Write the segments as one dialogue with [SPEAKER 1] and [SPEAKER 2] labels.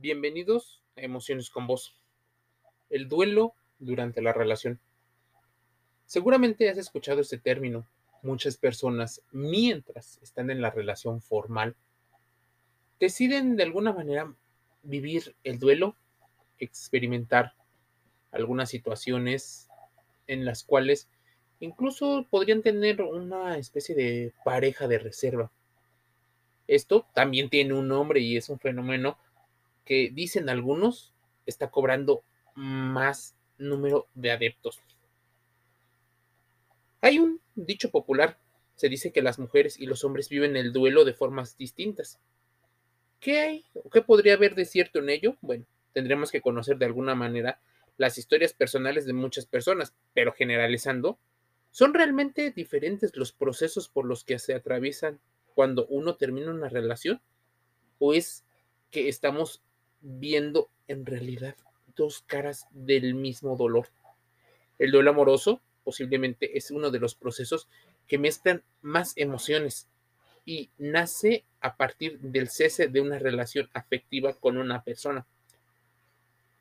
[SPEAKER 1] Bienvenidos a Emociones con Vos. El duelo durante la relación. Seguramente has escuchado este término. Muchas personas, mientras están en la relación formal, deciden de alguna manera vivir el duelo, experimentar algunas situaciones en las cuales incluso podrían tener una especie de pareja de reserva. Esto también tiene un nombre y es un fenómeno que dicen algunos está cobrando más número de adeptos. Hay un dicho popular, se dice que las mujeres y los hombres viven el duelo de formas distintas. ¿Qué hay? ¿Qué podría haber de cierto en ello? Bueno, tendremos que conocer de alguna manera las historias personales de muchas personas, pero generalizando, ¿son realmente diferentes los procesos por los que se atraviesan cuando uno termina una relación? ¿O es que estamos viendo en realidad dos caras del mismo dolor. El duelo amoroso posiblemente es uno de los procesos que mezclan más emociones y nace a partir del cese de una relación afectiva con una persona.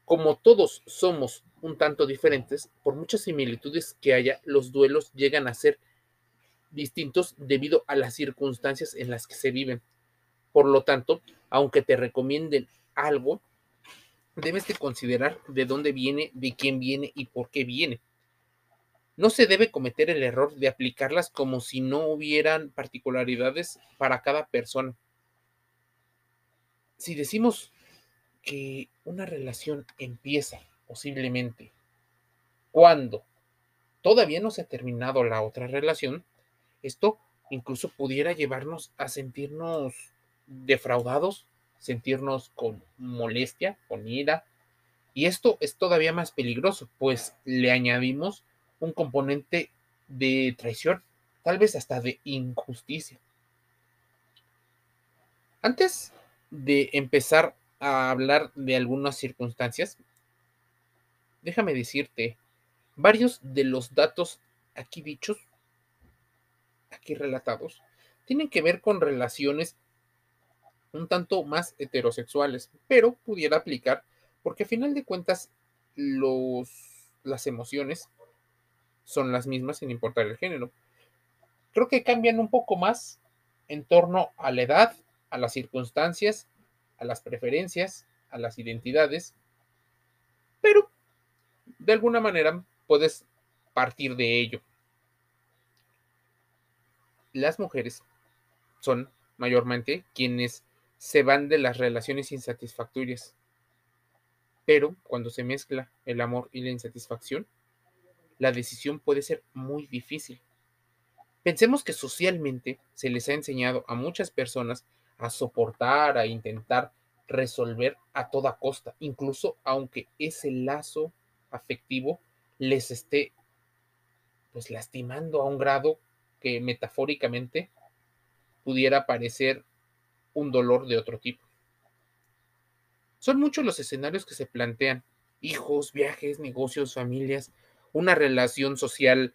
[SPEAKER 1] Como todos somos un tanto diferentes, por muchas similitudes que haya, los duelos llegan a ser distintos debido a las circunstancias en las que se viven. Por lo tanto, aunque te recomienden algo, debes de considerar de dónde viene, de quién viene y por qué viene. No se debe cometer el error de aplicarlas como si no hubieran particularidades para cada persona. Si decimos que una relación empieza posiblemente cuando todavía no se ha terminado la otra relación, esto incluso pudiera llevarnos a sentirnos defraudados sentirnos con molestia, con ira. Y esto es todavía más peligroso, pues le añadimos un componente de traición, tal vez hasta de injusticia. Antes de empezar a hablar de algunas circunstancias, déjame decirte, varios de los datos aquí dichos, aquí relatados, tienen que ver con relaciones un tanto más heterosexuales, pero pudiera aplicar porque a final de cuentas los, las emociones son las mismas sin importar el género. Creo que cambian un poco más en torno a la edad, a las circunstancias, a las preferencias, a las identidades, pero de alguna manera puedes partir de ello. Las mujeres son mayormente quienes se van de las relaciones insatisfactorias. Pero cuando se mezcla el amor y la insatisfacción, la decisión puede ser muy difícil. Pensemos que socialmente se les ha enseñado a muchas personas a soportar, a intentar resolver a toda costa, incluso aunque ese lazo afectivo les esté pues lastimando a un grado que metafóricamente pudiera parecer un dolor de otro tipo. Son muchos los escenarios que se plantean. Hijos, viajes, negocios, familias, una relación social.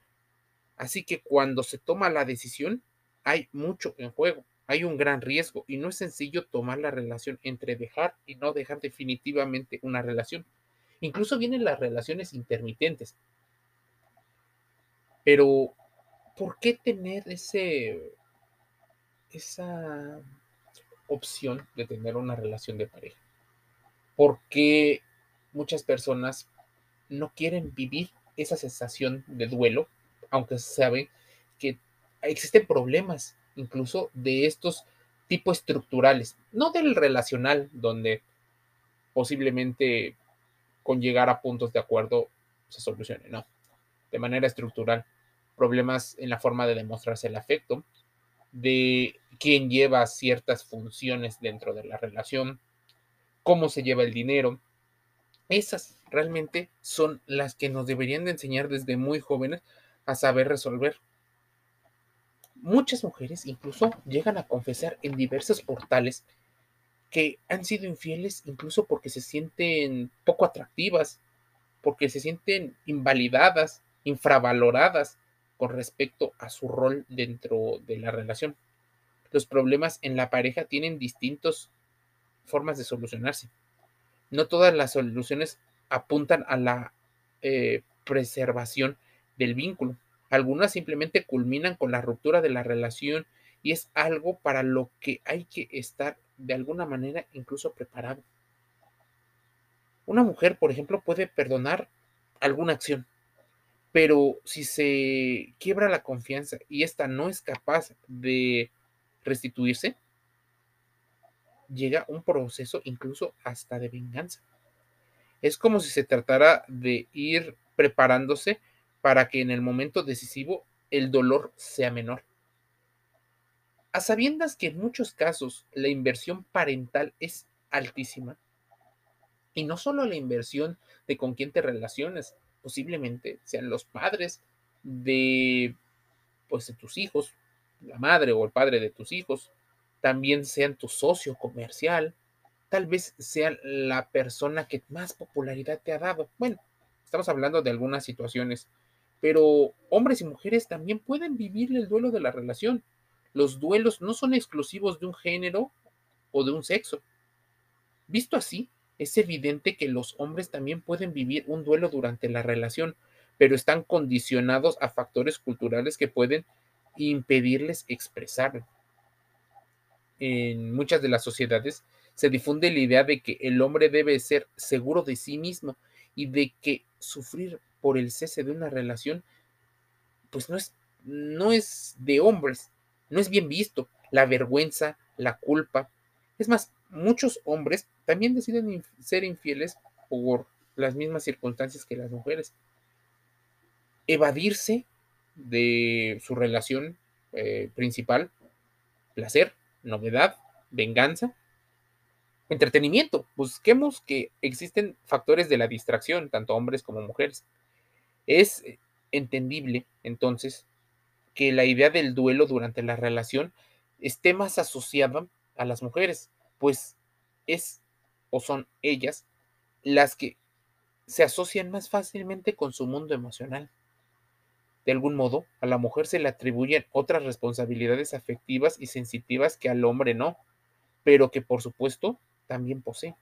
[SPEAKER 1] Así que cuando se toma la decisión, hay mucho en juego, hay un gran riesgo y no es sencillo tomar la relación entre dejar y no dejar definitivamente una relación. Incluso vienen las relaciones intermitentes. Pero, ¿por qué tener ese, esa opción de tener una relación de pareja. Porque muchas personas no quieren vivir esa sensación de duelo, aunque saben que existen problemas incluso de estos tipos estructurales, no del relacional, donde posiblemente con llegar a puntos de acuerdo se solucione, no, de manera estructural, problemas en la forma de demostrarse el afecto, de quién lleva ciertas funciones dentro de la relación, cómo se lleva el dinero. Esas realmente son las que nos deberían de enseñar desde muy jóvenes a saber resolver. Muchas mujeres incluso llegan a confesar en diversos portales que han sido infieles incluso porque se sienten poco atractivas, porque se sienten invalidadas, infravaloradas, con respecto a su rol dentro de la relación. Los problemas en la pareja tienen distintas formas de solucionarse. No todas las soluciones apuntan a la eh, preservación del vínculo. Algunas simplemente culminan con la ruptura de la relación y es algo para lo que hay que estar de alguna manera incluso preparado. Una mujer, por ejemplo, puede perdonar alguna acción, pero si se quiebra la confianza y ésta no es capaz de restituirse, llega un proceso incluso hasta de venganza. Es como si se tratara de ir preparándose para que en el momento decisivo el dolor sea menor. A sabiendas que en muchos casos la inversión parental es altísima, y no solo la inversión de con quién te relaciones, posiblemente sean los padres de, pues, de tus hijos, la madre o el padre de tus hijos, también sean tu socio comercial, tal vez sea la persona que más popularidad te ha dado. Bueno, estamos hablando de algunas situaciones, pero hombres y mujeres también pueden vivir el duelo de la relación. Los duelos no son exclusivos de un género o de un sexo. Visto así, es evidente que los hombres también pueden vivir un duelo durante la relación, pero están condicionados a factores culturales que pueden impedirles expresarlo. En muchas de las sociedades se difunde la idea de que el hombre debe ser seguro de sí mismo y de que sufrir por el cese de una relación, pues no es, no es de hombres, no es bien visto. La vergüenza, la culpa. Es más, muchos hombres también deciden ser infieles por las mismas circunstancias que las mujeres. Evadirse de su relación eh, principal, placer, novedad, venganza, entretenimiento. Busquemos que existen factores de la distracción, tanto hombres como mujeres. Es entendible, entonces, que la idea del duelo durante la relación esté más asociada a las mujeres, pues es o son ellas las que se asocian más fácilmente con su mundo emocional. De algún modo, a la mujer se le atribuyen otras responsabilidades afectivas y sensitivas que al hombre no, pero que por supuesto también posee.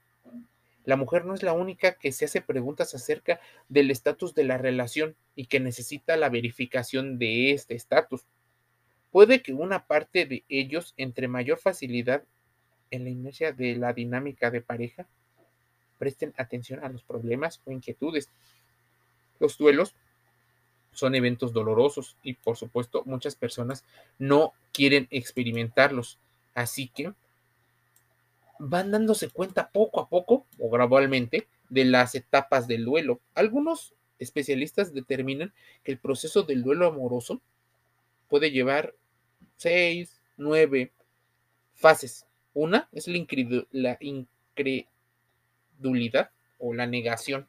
[SPEAKER 1] La mujer no es la única que se hace preguntas acerca del estatus de la relación y que necesita la verificación de este estatus. Puede que una parte de ellos, entre mayor facilidad en la inercia de la dinámica de pareja, presten atención a los problemas o inquietudes. Los duelos son eventos dolorosos y por supuesto muchas personas no quieren experimentarlos. Así que van dándose cuenta poco a poco o gradualmente de las etapas del duelo. Algunos especialistas determinan que el proceso del duelo amoroso puede llevar seis, nueve fases. Una es la, incredulidad o la negación.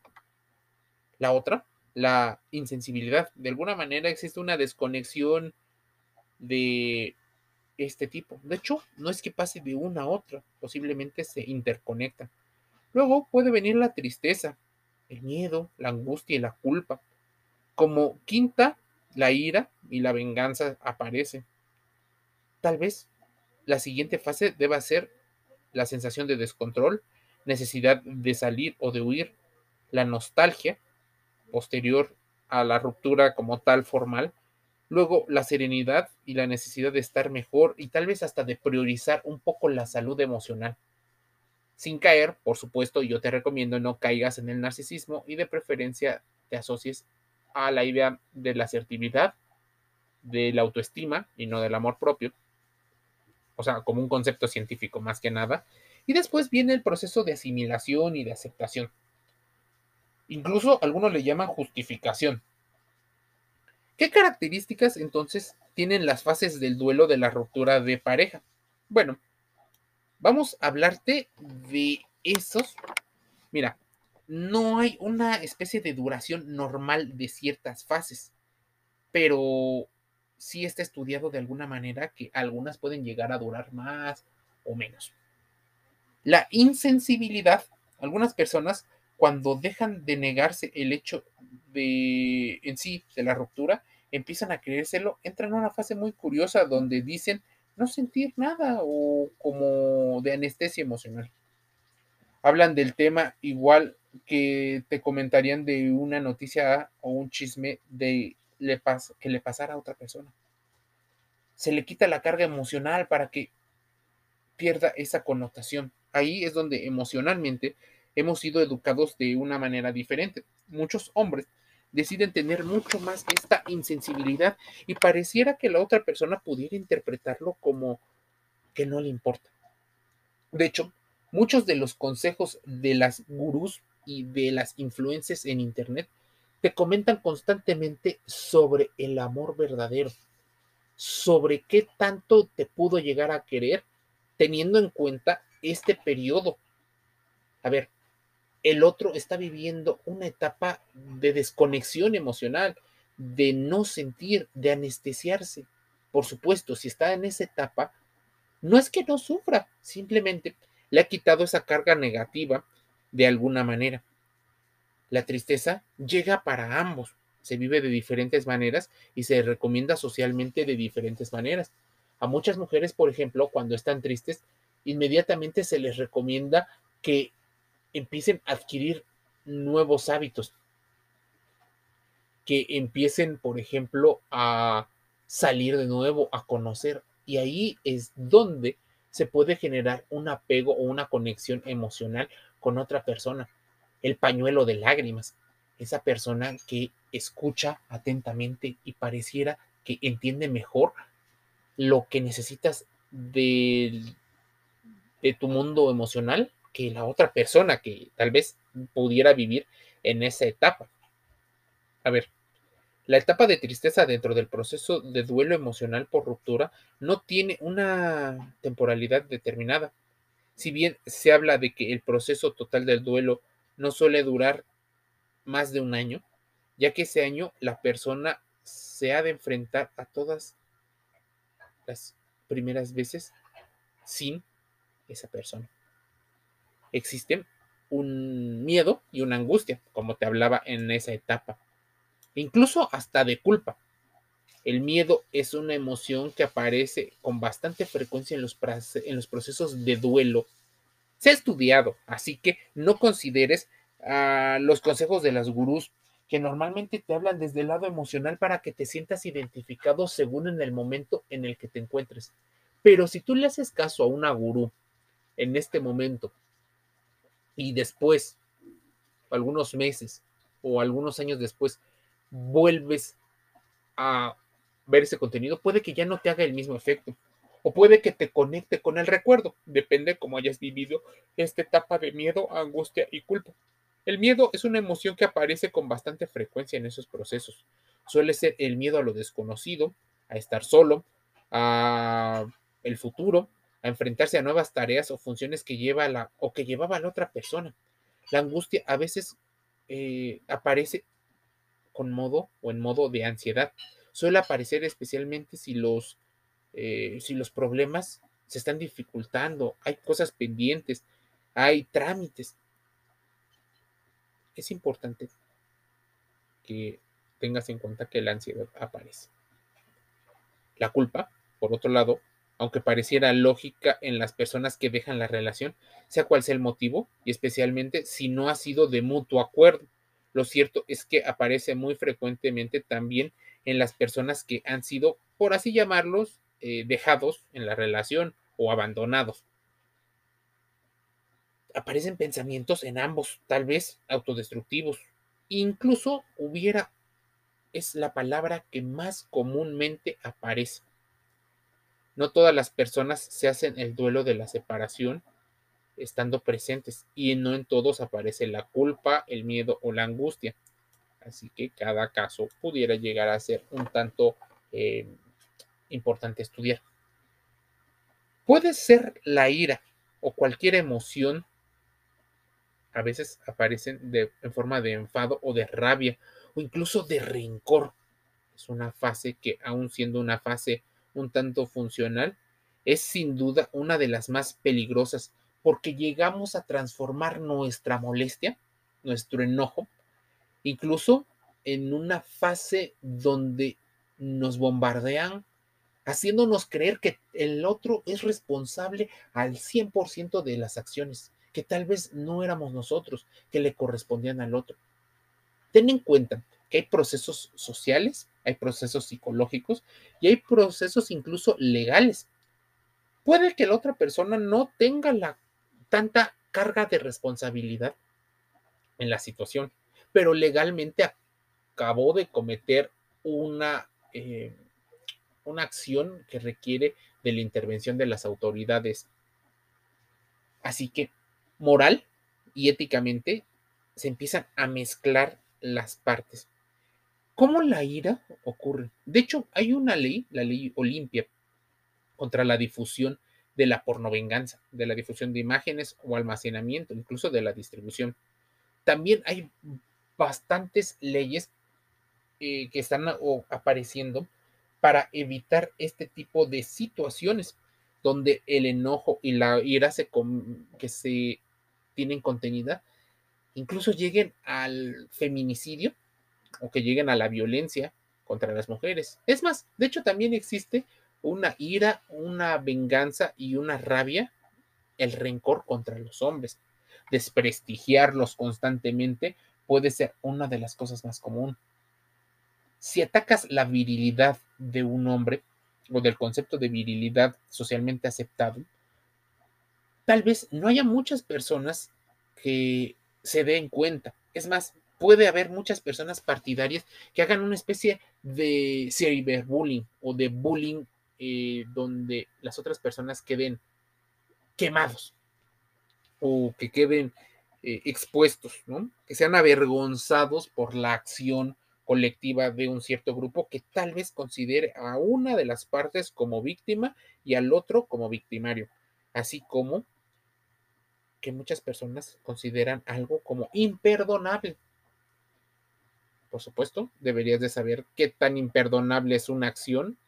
[SPEAKER 1] La otra, la insensibilidad. De alguna manera existe una desconexión de este tipo. De hecho, no es que pase de una a otra, posiblemente se interconectan. Luego puede venir la tristeza, el miedo, la angustia y la culpa. Como quinta, la ira y la venganza aparece. Tal vez la siguiente fase deba ser la sensación de descontrol, necesidad de salir o de huir, la nostalgia, posterior a la ruptura como tal formal, Luego, la serenidad y la necesidad de estar mejor y tal vez hasta de priorizar un poco la salud emocional. Sin caer, por supuesto, yo te recomiendo no caigas en el narcisismo y de preferencia te asocies a la idea de la asertividad, de la autoestima y no del amor propio. O sea, como un concepto científico más que nada. Y después viene el proceso de asimilación y de aceptación. Incluso algunos le llaman justificación, ¿Qué características entonces tienen las fases del duelo de la ruptura de pareja? Bueno, vamos a hablarte de esos. Mira, no hay una especie de duración normal de ciertas fases, pero sí está estudiado de alguna manera que algunas pueden llegar a durar más o menos. La insensibilidad, algunas personas cuando dejan de negarse el hecho de en sí de la ruptura, empiezan a creérselo, entran en una fase muy curiosa donde dicen no sentir nada o como de anestesia emocional. hablan del tema igual que te comentarían de una noticia o un chisme de le que le pasara a otra persona. Se le quita la carga emocional para que pierda esa connotación. Ahí es donde emocionalmente hemos sido educados de una manera diferente. Muchos hombres deciden tener mucho más esta insensibilidad y pareciera que la otra persona pudiera interpretarlo como que no le importa. De hecho, muchos de los consejos de las gurús y de las influencias en Internet te comentan constantemente sobre el amor verdadero, sobre qué tanto te pudo llegar a querer teniendo en cuenta este periodo. A ver, el otro está viviendo una etapa de desconexión emocional, de no sentir, de anestesiarse. Por supuesto, si está en esa etapa, no es que no sufra, simplemente le ha quitado esa carga negativa de alguna manera. La tristeza llega para ambos, se vive de diferentes maneras y se recomienda socialmente de diferentes maneras. A muchas mujeres, por ejemplo, cuando están tristes, inmediatamente se les recomienda que empiecen a adquirir nuevos hábitos, que empiecen, por ejemplo, a salir de nuevo, a conocer. Y ahí es donde se puede generar un apego o una conexión emocional con otra persona. El pañuelo de lágrimas, esa persona que escucha atentamente y pareciera que entiende mejor lo que necesitas de, de tu mundo emocional que la otra persona que tal vez pudiera vivir en esa etapa. A ver, la etapa de tristeza dentro del proceso de duelo emocional por ruptura no tiene una temporalidad determinada. Si bien se habla de que el proceso total del duelo no suele durar más de un año, ya que ese año la persona se ha de enfrentar a todas las primeras veces sin esa persona existen un miedo y una angustia, como te hablaba en esa etapa, incluso hasta de culpa. El miedo es una emoción que aparece con bastante frecuencia en los, en los procesos de duelo. Se ha estudiado, así que no consideres los consejos de las gurús que normalmente te hablan desde el lado emocional para que te sientas identificado según en el momento en el que te encuentres. Pero si tú le haces caso a una gurú en este momento y después, algunos meses o algunos años después, vuelves a ver ese contenido, puede que ya no te haga el mismo efecto o puede que te conecte con el recuerdo, depende cómo hayas vivido esta etapa de miedo, angustia y culpa. El miedo es una emoción que aparece con bastante frecuencia en esos procesos. Suele ser el miedo a lo desconocido, a estar solo, a el futuro, a enfrentarse a nuevas tareas o funciones que lleva la o que llevaba la otra persona. La angustia a veces eh, aparece con modo o en modo de ansiedad. Suele aparecer especialmente si los, eh, si los problemas se están dificultando, hay cosas pendientes, hay trámites. Es importante que tengas en cuenta que la ansiedad aparece. La culpa, por otro lado, aunque pareciera lógica en las personas que dejan la relación, sea cual sea el motivo, y especialmente si no ha sido de mutuo acuerdo. Lo cierto es que aparece muy frecuentemente también en las personas que han sido, por así llamarlos, eh, dejados en la relación o abandonados. Aparecen pensamientos en ambos, tal vez autodestructivos. Incluso hubiera, es la palabra que más comúnmente aparece. No todas las personas se hacen el duelo de la separación estando presentes y no en todos aparece la culpa, el miedo o la angustia. Así que cada caso pudiera llegar a ser un tanto eh, importante estudiar. Puede ser la ira o cualquier emoción, a veces aparecen en forma de enfado o de rabia o incluso de rencor. Es una fase que aún siendo una fase un tanto funcional, es sin duda una de las más peligrosas porque llegamos a transformar nuestra molestia, nuestro enojo, incluso en una fase donde nos bombardean haciéndonos creer que el otro es responsable al 100% de las acciones que tal vez no éramos nosotros, que le correspondían al otro. Ten en cuenta que hay procesos sociales, hay procesos psicológicos y hay procesos incluso legales. Puede que la otra persona no tenga la tanta carga de responsabilidad en la situación, pero legalmente acabó de cometer una, eh, una acción que requiere de la intervención de las autoridades. Así que moral y éticamente se empiezan a mezclar las partes. ¿Cómo la ira ocurre? De hecho, hay una ley, la ley Olimpia, contra la difusión de la pornovenganza, de la difusión de imágenes o almacenamiento, incluso de la distribución. También hay bastantes leyes eh, que están apareciendo para evitar este tipo de situaciones donde el enojo y la ira se que se tienen contenida incluso lleguen al feminicidio o que lleguen a la violencia contra las mujeres. Es más, de hecho también existe una ira, una venganza y una rabia, el rencor contra los hombres. Desprestigiarlos constantemente puede ser una de las cosas más comunes. Si atacas la virilidad de un hombre o del concepto de virilidad socialmente aceptado, tal vez no haya muchas personas que se den cuenta. Es más, puede haber muchas personas partidarias que hagan una especie de cyberbullying o de bullying eh, donde las otras personas queden quemados o que queden eh, expuestos. Que sean avergonzados por la acción colectiva de un cierto grupo que tal vez considere a una de las partes como víctima y al otro como victimario, así como que muchas personas consideran algo como imperdonable. Por supuesto, deberías de saber qué tan imperdonable es una acción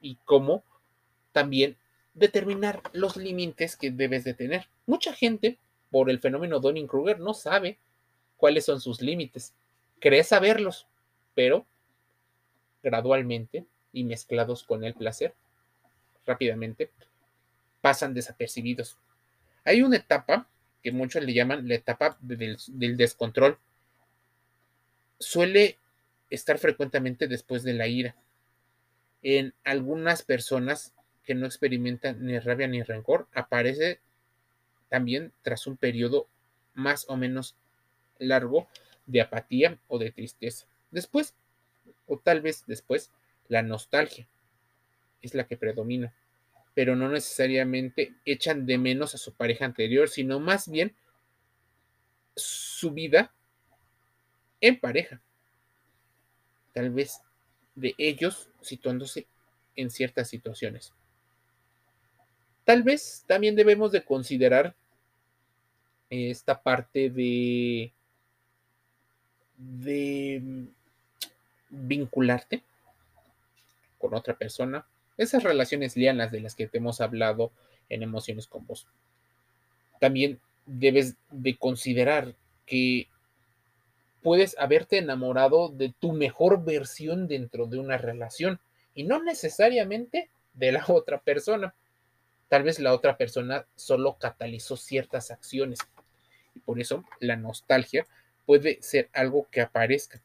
[SPEAKER 1] y cómo también determinar los límites que debes de tener. Mucha gente, por el fenómeno Donning-Kruger, no sabe cuáles son sus límites. Cree saberlos, pero gradualmente y mezclados con el placer, rápidamente pasan desapercibidos. Hay una etapa que muchos le llaman la etapa del, descontrol. Suele estar frecuentemente después de la ira. En algunas personas que no experimentan ni rabia ni rencor, aparece también tras un periodo más o menos largo de apatía o de tristeza. Después, o tal vez después, la nostalgia es la que predomina, pero no necesariamente echan de menos a su pareja anterior, sino más bien su vida en pareja. Tal vez de ellos situándose en ciertas situaciones. Tal vez también debemos de considerar esta parte de de vincularte con otra persona, esas relaciones lianas de las que te hemos hablado en emociones con vos. También debes de considerar que puedes haberte enamorado de tu mejor versión dentro de una relación y no necesariamente de la otra persona. Tal vez la otra persona solo catalizó ciertas acciones y por eso la nostalgia puede ser algo que aparezca.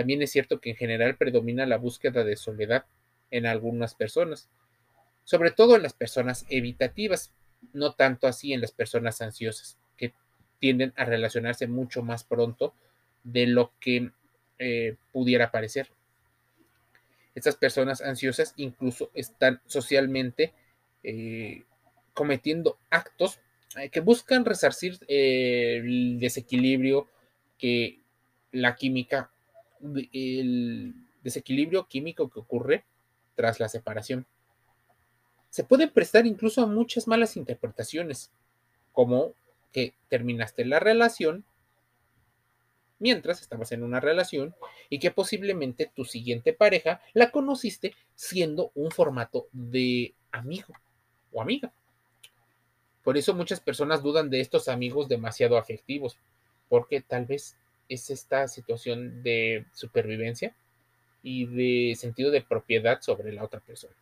[SPEAKER 1] También es cierto que en general predomina la búsqueda de soledad en algunas personas, sobre todo en las personas evitativas, no tanto así en las personas ansiosas, que tienden a relacionarse mucho más pronto de lo que eh, pudiera parecer. Estas personas ansiosas incluso están socialmente eh, cometiendo actos eh, que buscan resarcir el desequilibrio que la química, el desequilibrio químico que ocurre tras la separación. Se puede prestar incluso a muchas malas interpretaciones, como que terminaste la relación mientras estabas en una relación y que posiblemente tu siguiente pareja la conociste siendo un formato de amigo o amiga. Por eso muchas personas dudan de estos amigos demasiado afectivos, porque tal vez es esta situación de supervivencia y de sentido de propiedad sobre la otra persona.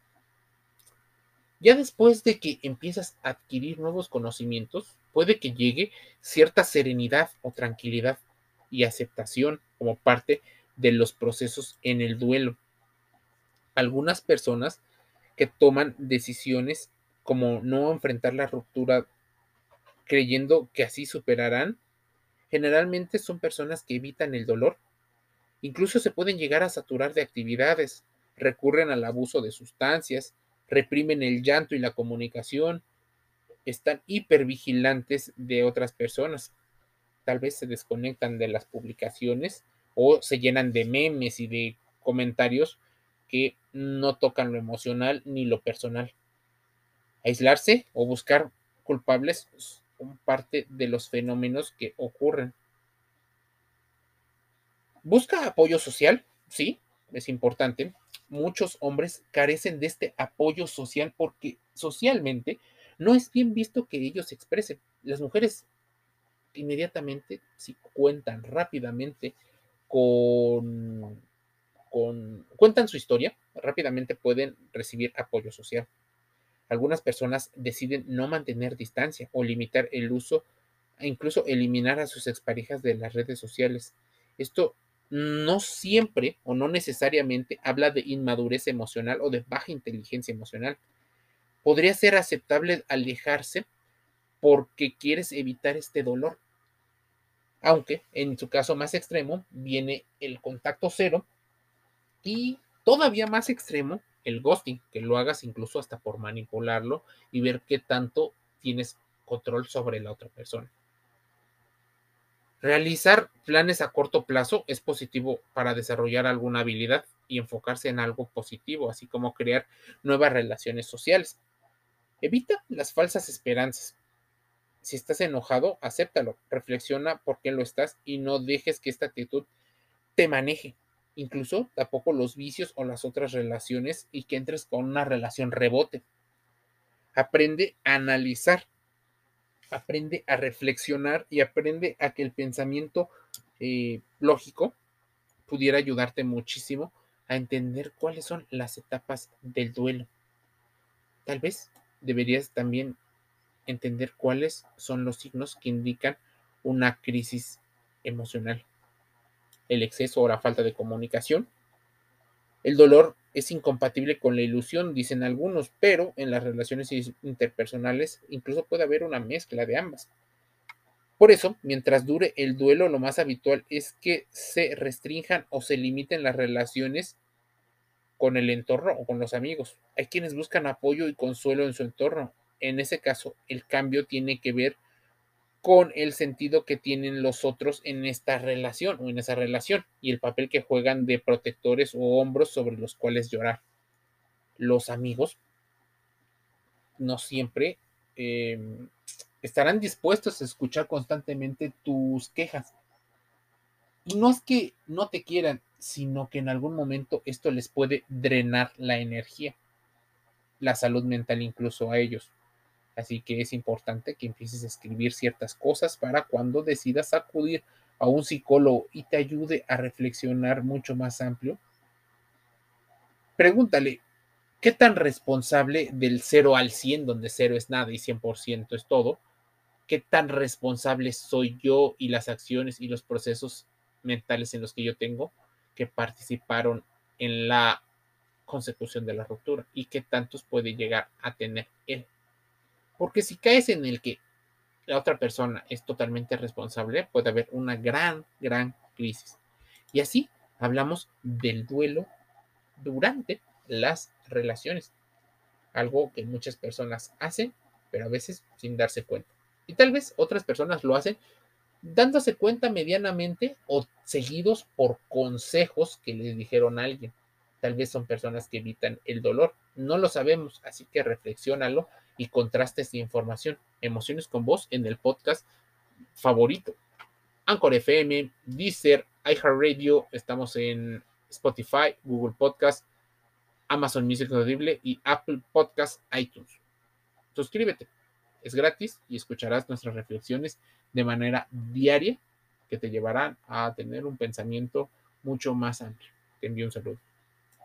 [SPEAKER 1] Ya después de que empiezas a adquirir nuevos conocimientos, puede que llegue cierta serenidad o tranquilidad y aceptación como parte de los procesos en el duelo. Algunas personas que toman decisiones como no enfrentar la ruptura creyendo que así superarán, generalmente son personas que evitan el dolor. Incluso se pueden llegar a saturar de actividades, recurren al abuso de sustancias, reprimen el llanto y la comunicación, están hipervigilantes de otras personas. Tal vez se desconectan de las publicaciones o se llenan de memes y de comentarios que no tocan lo emocional ni lo personal. Aislarse o buscar culpables son parte de los fenómenos que ocurren. Busca apoyo social, sí, es importante. Muchos hombres carecen de este apoyo social porque socialmente no es bien visto que ellos se expresen. Las mujeres inmediatamente, si cuentan rápidamente con, con, cuentan su historia, rápidamente pueden recibir apoyo social. Algunas personas deciden no mantener distancia o limitar el uso e incluso eliminar a sus exparejas de las redes sociales. Esto no siempre o no necesariamente habla de inmadurez emocional o de baja inteligencia emocional. Podría ser aceptable alejarse porque quieres evitar este dolor. Aunque en su caso más extremo viene el contacto cero y todavía más extremo el ghosting, que lo hagas incluso hasta por manipularlo y ver qué tanto tienes control sobre la otra persona. Realizar planes a corto plazo es positivo para desarrollar alguna habilidad y enfocarse en algo positivo, así como crear nuevas relaciones sociales. Evita las falsas esperanzas. Si estás enojado, acéptalo, reflexiona por qué lo estás y no dejes que esta actitud te maneje. Incluso tampoco los vicios o las otras relaciones y que entres con una relación rebote. Aprende a analizar aprende a reflexionar y aprende a que el pensamiento eh, lógico pudiera ayudarte muchísimo a entender cuáles son las etapas del duelo. Tal vez deberías también entender cuáles son los signos que indican una crisis emocional. El exceso o la falta de comunicación. El dolor es incompatible con la ilusión, dicen algunos, pero en las relaciones interpersonales incluso puede haber una mezcla de ambas. Por eso, mientras dure el duelo, lo más habitual es que se restrinjan o se limiten las relaciones con el entorno o con los amigos. Hay quienes buscan apoyo y consuelo en su entorno. En ese caso, el cambio tiene que ver con el sentido que tienen los otros en esta relación o en esa relación y el papel que juegan de protectores o hombros sobre los cuales llorar. Los amigos no siempre em, estarán dispuestos a escuchar constantemente tus quejas. Y no es que no te quieran, sino que en algún momento esto les puede drenar la energía, la salud mental incluso a ellos. Así que es importante que empieces a escribir ciertas cosas para cuando decidas acudir a un psicólogo y te ayude a reflexionar mucho más amplio. Pregúntale, ¿qué tan responsable del 0 al 100, donde 0 es nada y 100% es todo? ¿Qué tan responsable soy yo y las acciones y los procesos mentales en los que yo tengo que participaron en la consecución de la ruptura y qué tantos puede llegar a tener él? Porque si caes en el que la otra persona es totalmente responsable, puede haber una gran, gran crisis. Y así hablamos del duelo durante las relaciones. Algo que muchas personas hacen, pero a veces sin darse cuenta. Y tal vez otras personas lo hacen dándose cuenta medianamente o seguidos por consejos que les dijeron alguien. Tal vez son personas que evitan el dolor. No lo sabemos, así que reflexiónalo y contrastes de información. Emociones con voz en el podcast favorito. Anchor FM, Deezer, iHeartRadio, estamos en Spotify, Google Podcast, Amazon Music Audible y Apple Podcast iTunes. Suscríbete, es gratis y escucharás nuestras reflexiones de manera diaria que te llevarán a tener un pensamiento mucho más amplio. Te envío un saludo.